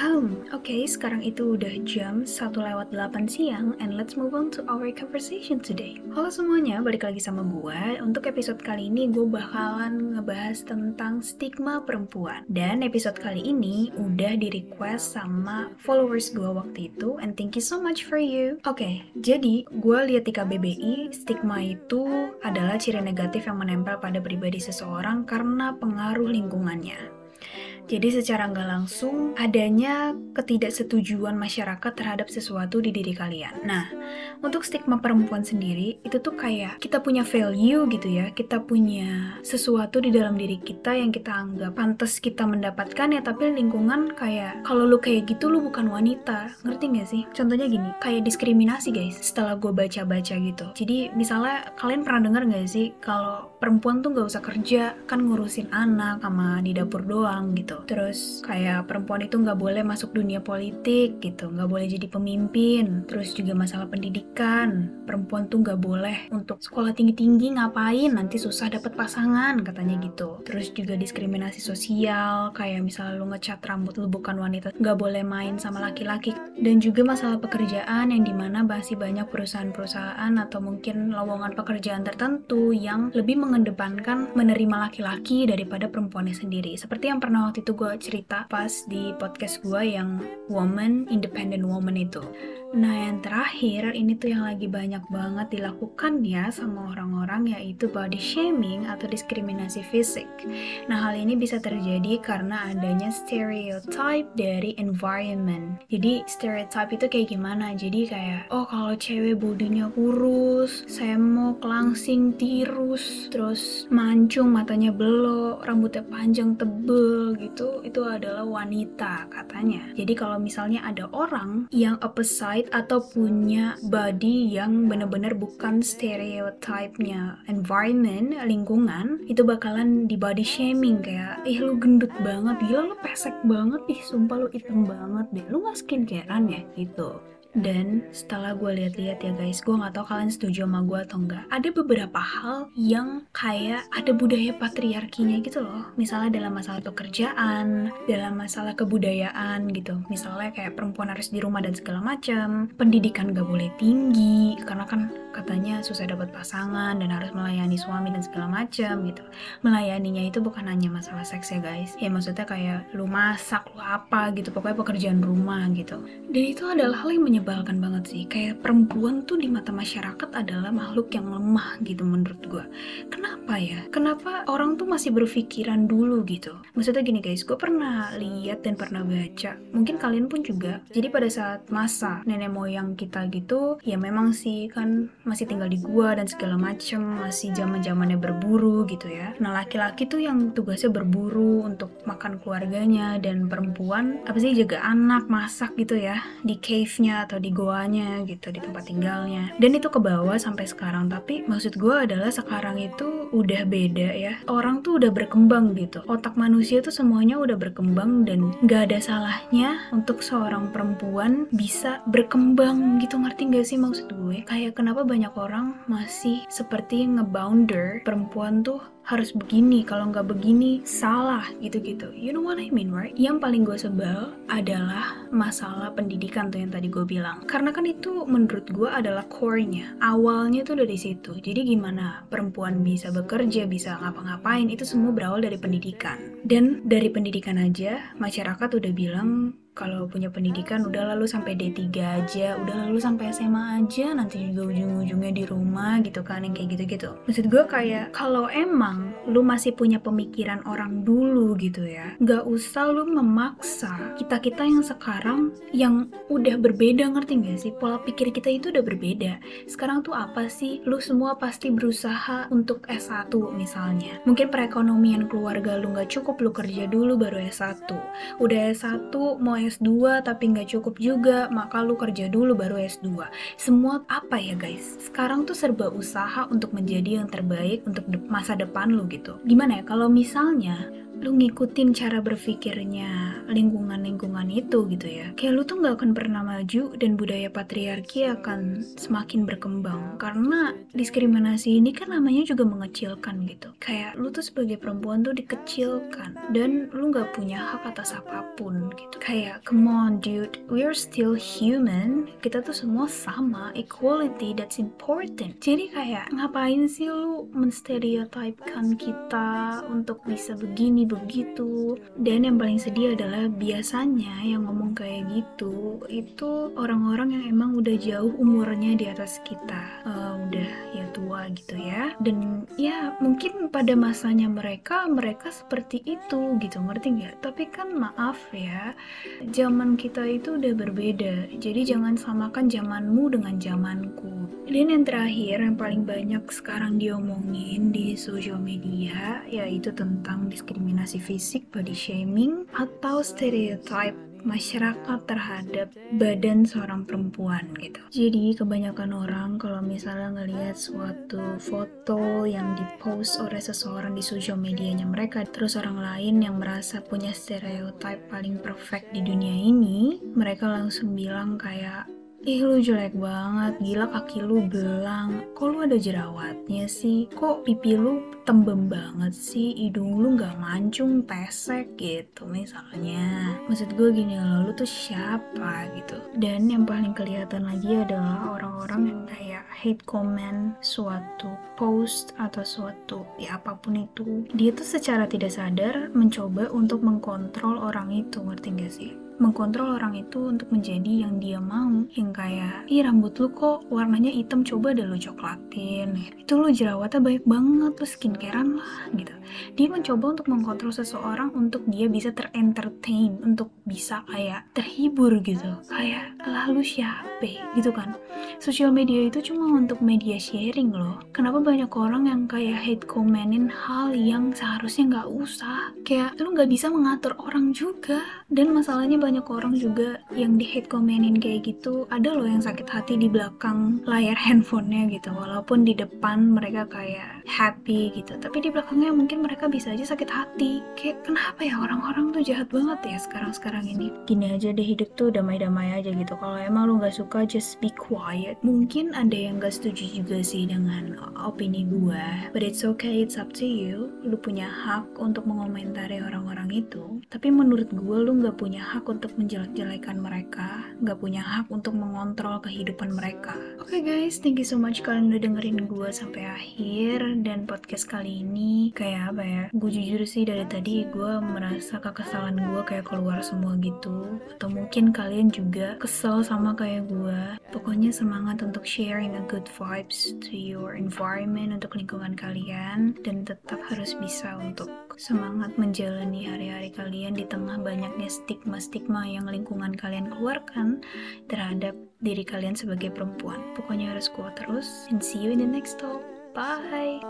Um, okay, sekarang itu udah jam 1 lewat 8 siang and let's move on to our conversation today. Halo semuanya, balik lagi sama gue. Untuk episode kali ini gue bakalan ngebahas tentang stigma perempuan. Dan episode kali ini udah di request sama followers gue waktu itu and thank you so much for you. Oke, okay, jadi gue lihat di KBBI, stigma itu adalah ciri negatif yang menempel pada pribadi seseorang karena pengaruh lingkungannya. Jadi secara nggak langsung adanya ketidaksetujuan masyarakat terhadap sesuatu di diri kalian. Nah, untuk stigma perempuan sendiri itu tuh kayak kita punya value gitu ya, kita punya sesuatu di dalam diri kita yang kita anggap pantas kita mendapatkan ya, tapi lingkungan kayak kalau lu kayak gitu lu bukan wanita, ngerti nggak sih? Contohnya gini, kayak diskriminasi guys. Setelah gue baca-baca gitu, jadi misalnya kalian pernah dengar nggak sih kalau perempuan tuh nggak usah kerja, kan ngurusin anak sama di dapur doang gitu terus kayak perempuan itu nggak boleh masuk dunia politik gitu nggak boleh jadi pemimpin. Terus juga masalah pendidikan perempuan tuh nggak boleh untuk sekolah tinggi-tinggi ngapain? Nanti susah dapet pasangan katanya gitu. Terus juga diskriminasi sosial kayak misalnya lu ngecat rambut lu bukan wanita nggak boleh main sama laki-laki. Dan juga masalah pekerjaan yang di mana masih banyak perusahaan-perusahaan atau mungkin lowongan pekerjaan tertentu yang lebih mengedepankan menerima laki-laki daripada perempuannya sendiri. Seperti yang pernah waktu itu gue cerita pas di podcast gue yang woman independent woman itu Nah yang terakhir ini tuh yang lagi banyak banget dilakukan ya sama orang-orang yaitu body shaming atau diskriminasi fisik. Nah hal ini bisa terjadi karena adanya stereotype dari environment. Jadi stereotype itu kayak gimana? Jadi kayak oh kalau cewek bodinya kurus, semok, langsing, tirus, terus mancung, matanya belok, rambutnya panjang tebel gitu, itu adalah wanita katanya. Jadi kalau misalnya ada orang yang opposite atau punya body yang benar-benar bukan stereotype-nya environment, lingkungan, itu bakalan di body shaming kayak, ih lu gendut banget, gila lu pesek banget, ih sumpah lu hitam banget deh, lu gak skincarean ya gitu. Dan setelah gue lihat-lihat ya guys, gue nggak tahu kalian setuju sama gue atau enggak. Ada beberapa hal yang kayak ada budaya patriarkinya gitu loh. Misalnya dalam masalah pekerjaan, dalam masalah kebudayaan gitu. Misalnya kayak perempuan harus di rumah dan segala macam. Pendidikan gak boleh tinggi karena kan katanya susah dapat pasangan dan harus melayani suami dan segala macam gitu. Melayaninya itu bukan hanya masalah seks ya guys. Ya maksudnya kayak lu masak, lu apa gitu. Pokoknya pekerjaan rumah gitu. Dan itu adalah hal yang menyebalkan banget sih. Kayak perempuan tuh di mata masyarakat adalah makhluk yang lemah gitu menurut gue. Kenapa ya? Kenapa orang tuh masih berpikiran dulu gitu? Maksudnya gini guys, gue pernah lihat dan pernah baca. Mungkin kalian pun juga. Jadi pada saat masa nenek moyang kita gitu, ya memang sih kan masih tinggal di gua dan segala macem masih zaman zamannya berburu gitu ya nah laki-laki tuh yang tugasnya berburu untuk makan keluarganya dan perempuan apa sih jaga anak masak gitu ya di cave-nya atau di goanya gitu di tempat tinggalnya. Dan itu ke bawah sampai sekarang tapi maksud gua adalah sekarang itu udah beda ya. Orang tuh udah berkembang gitu. Otak manusia tuh semuanya udah berkembang dan gak ada salahnya untuk seorang perempuan bisa berkembang gitu. Ngerti gak sih maksud gue? Kayak kenapa banyak orang masih seperti ngebounder perempuan tuh harus begini, kalau nggak begini salah gitu-gitu. You know what I mean, right? Yang paling gue sebel adalah masalah pendidikan tuh yang tadi gue bilang. Karena kan itu menurut gue adalah core-nya. Awalnya tuh dari situ. Jadi gimana perempuan bisa bekerja, bisa ngapa-ngapain, itu semua berawal dari pendidikan. Dan dari pendidikan aja, masyarakat udah bilang kalau punya pendidikan udah lalu sampai D3 aja, udah lalu sampai SMA aja, nanti juga ujung-ujungnya di rumah gitu kan yang kayak gitu-gitu. Maksud gue kayak kalau emang lu masih punya pemikiran orang dulu gitu ya, nggak usah lu memaksa kita-kita yang sekarang yang udah berbeda ngerti gak sih? Pola pikir kita itu udah berbeda. Sekarang tuh apa sih? Lu semua pasti berusaha untuk S1 misalnya. Mungkin perekonomian keluarga lu nggak cukup, lu kerja dulu baru S1. Udah S1 mau S2 tapi nggak cukup juga, maka lu kerja dulu baru S2. Semua apa ya guys? Sekarang tuh serba usaha untuk menjadi yang terbaik untuk de masa depan lu gitu. Gimana ya kalau misalnya lu ngikutin cara berpikirnya lingkungan-lingkungan itu gitu ya. Kayak lu tuh nggak akan pernah maju dan budaya patriarki akan semakin berkembang. Karena diskriminasi ini kan namanya juga mengecilkan gitu. Kayak lu tuh sebagai perempuan tuh dikecilkan dan lu nggak punya hak atas apa pun gitu. Kayak come on dude we're still human. Kita tuh semua sama equality that's important. Jadi kayak ngapain sih lu menstereotipkan kita untuk bisa begini begitu. Dan yang paling sedih adalah biasanya yang ngomong kayak gitu itu orang-orang yang emang udah jauh umurnya di atas kita uh, udah ya tua gitu ya. Dan ya mungkin pada masanya mereka mereka seperti itu gitu ngerti nggak? Tapi kan maaf ya zaman kita itu udah berbeda. Jadi jangan samakan zamanmu dengan zamanku. Dan yang terakhir yang paling banyak sekarang diomongin di sosial media yaitu tentang diskriminasi fisik body shaming atau stereotype masyarakat terhadap badan seorang perempuan gitu. Jadi kebanyakan orang kalau misalnya ngelihat suatu foto yang dipost oleh seseorang di sosial medianya mereka, terus orang lain yang merasa punya stereotype paling perfect di dunia ini, mereka langsung bilang kayak Ih lu jelek banget, gila kaki lu belang Kok lu ada jerawatnya sih? Kok pipi lu tembem banget sih? Hidung lu gak mancung, pesek gitu misalnya Maksud gue gini loh, lu tuh siapa gitu Dan yang paling kelihatan lagi adalah orang-orang yang kayak hate comment suatu post atau suatu ya apa pun itu Dia tuh secara tidak sadar mencoba untuk mengkontrol orang itu, ngerti gak sih? Mengkontrol orang itu untuk menjadi yang dia mau. Yang kayak ih rambut lu kok warnanya hitam coba deh lu coklatin. Itu lu jerawatnya banyak banget lu skincarean lah gitu. Dia mencoba untuk mengkontrol seseorang untuk dia bisa terentertain untuk bisa kayak terhibur gitu. Kayak lalu siapa? Gitu kan. Sosial media itu cuma untuk media sharing loh. Kenapa banyak orang yang kayak hate commentin hal yang seharusnya nggak usah? Kayak lu nggak bisa mengatur orang juga. Dan masalahnya banyak orang juga yang di hate commentin kayak gitu. Ada loh yang sakit hati di belakang layar handphonenya gitu. Walaupun di depan mereka kayak happy gitu. Tapi di belakangnya mungkin mereka bisa aja sakit hati. Kayak kenapa ya orang-orang tuh jahat banget ya sekarang-sekarang ini? Gini aja deh hidup tuh damai-damai aja gitu. Kalau emang lu gak suka just be quiet. Mungkin ada yang gak setuju juga sih dengan opini gue but it's okay it's up to you. Lu punya hak untuk mengomentari orang-orang itu. Tapi menurut gue lu gak punya hak untuk menjelek-jelekan mereka, gak punya hak untuk mengontrol kehidupan mereka. Oke okay guys, thank you so much kalian udah dengerin gue sampai akhir dan podcast kali ini kayak apa ya? Gue jujur sih dari tadi gue merasa kekesalan gue kayak keluar semua gitu. Atau mungkin kalian juga kesel sama kayak gue. Pokoknya semangat untuk sharing a good vibes to your environment untuk lingkungan kalian dan tetap harus bisa untuk semangat menjalani hari-hari kalian di tengah banyaknya stigma-stigma stigma yang lingkungan kalian keluarkan terhadap diri kalian sebagai perempuan. Pokoknya harus kuat terus. And see you in the next talk. Bye.